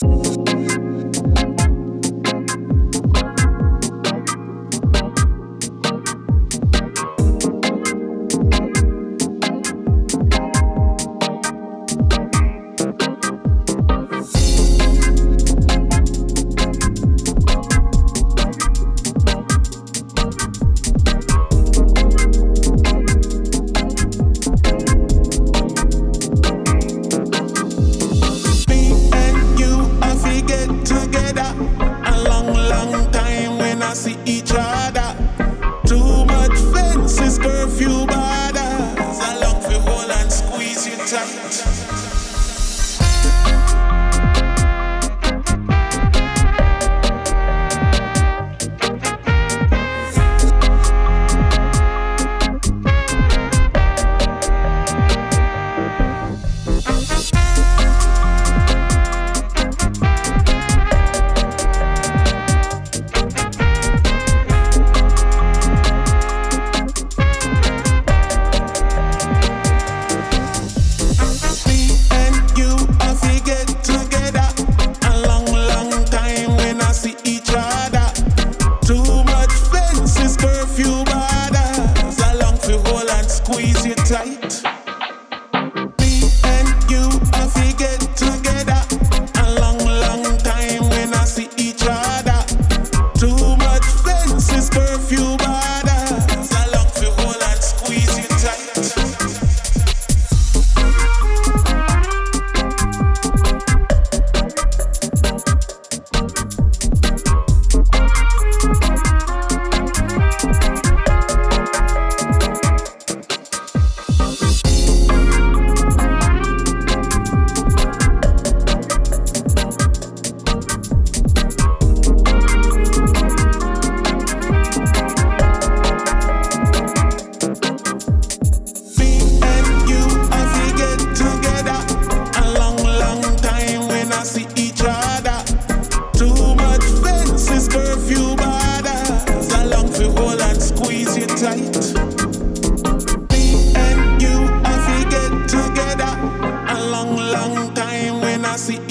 see each other. Too much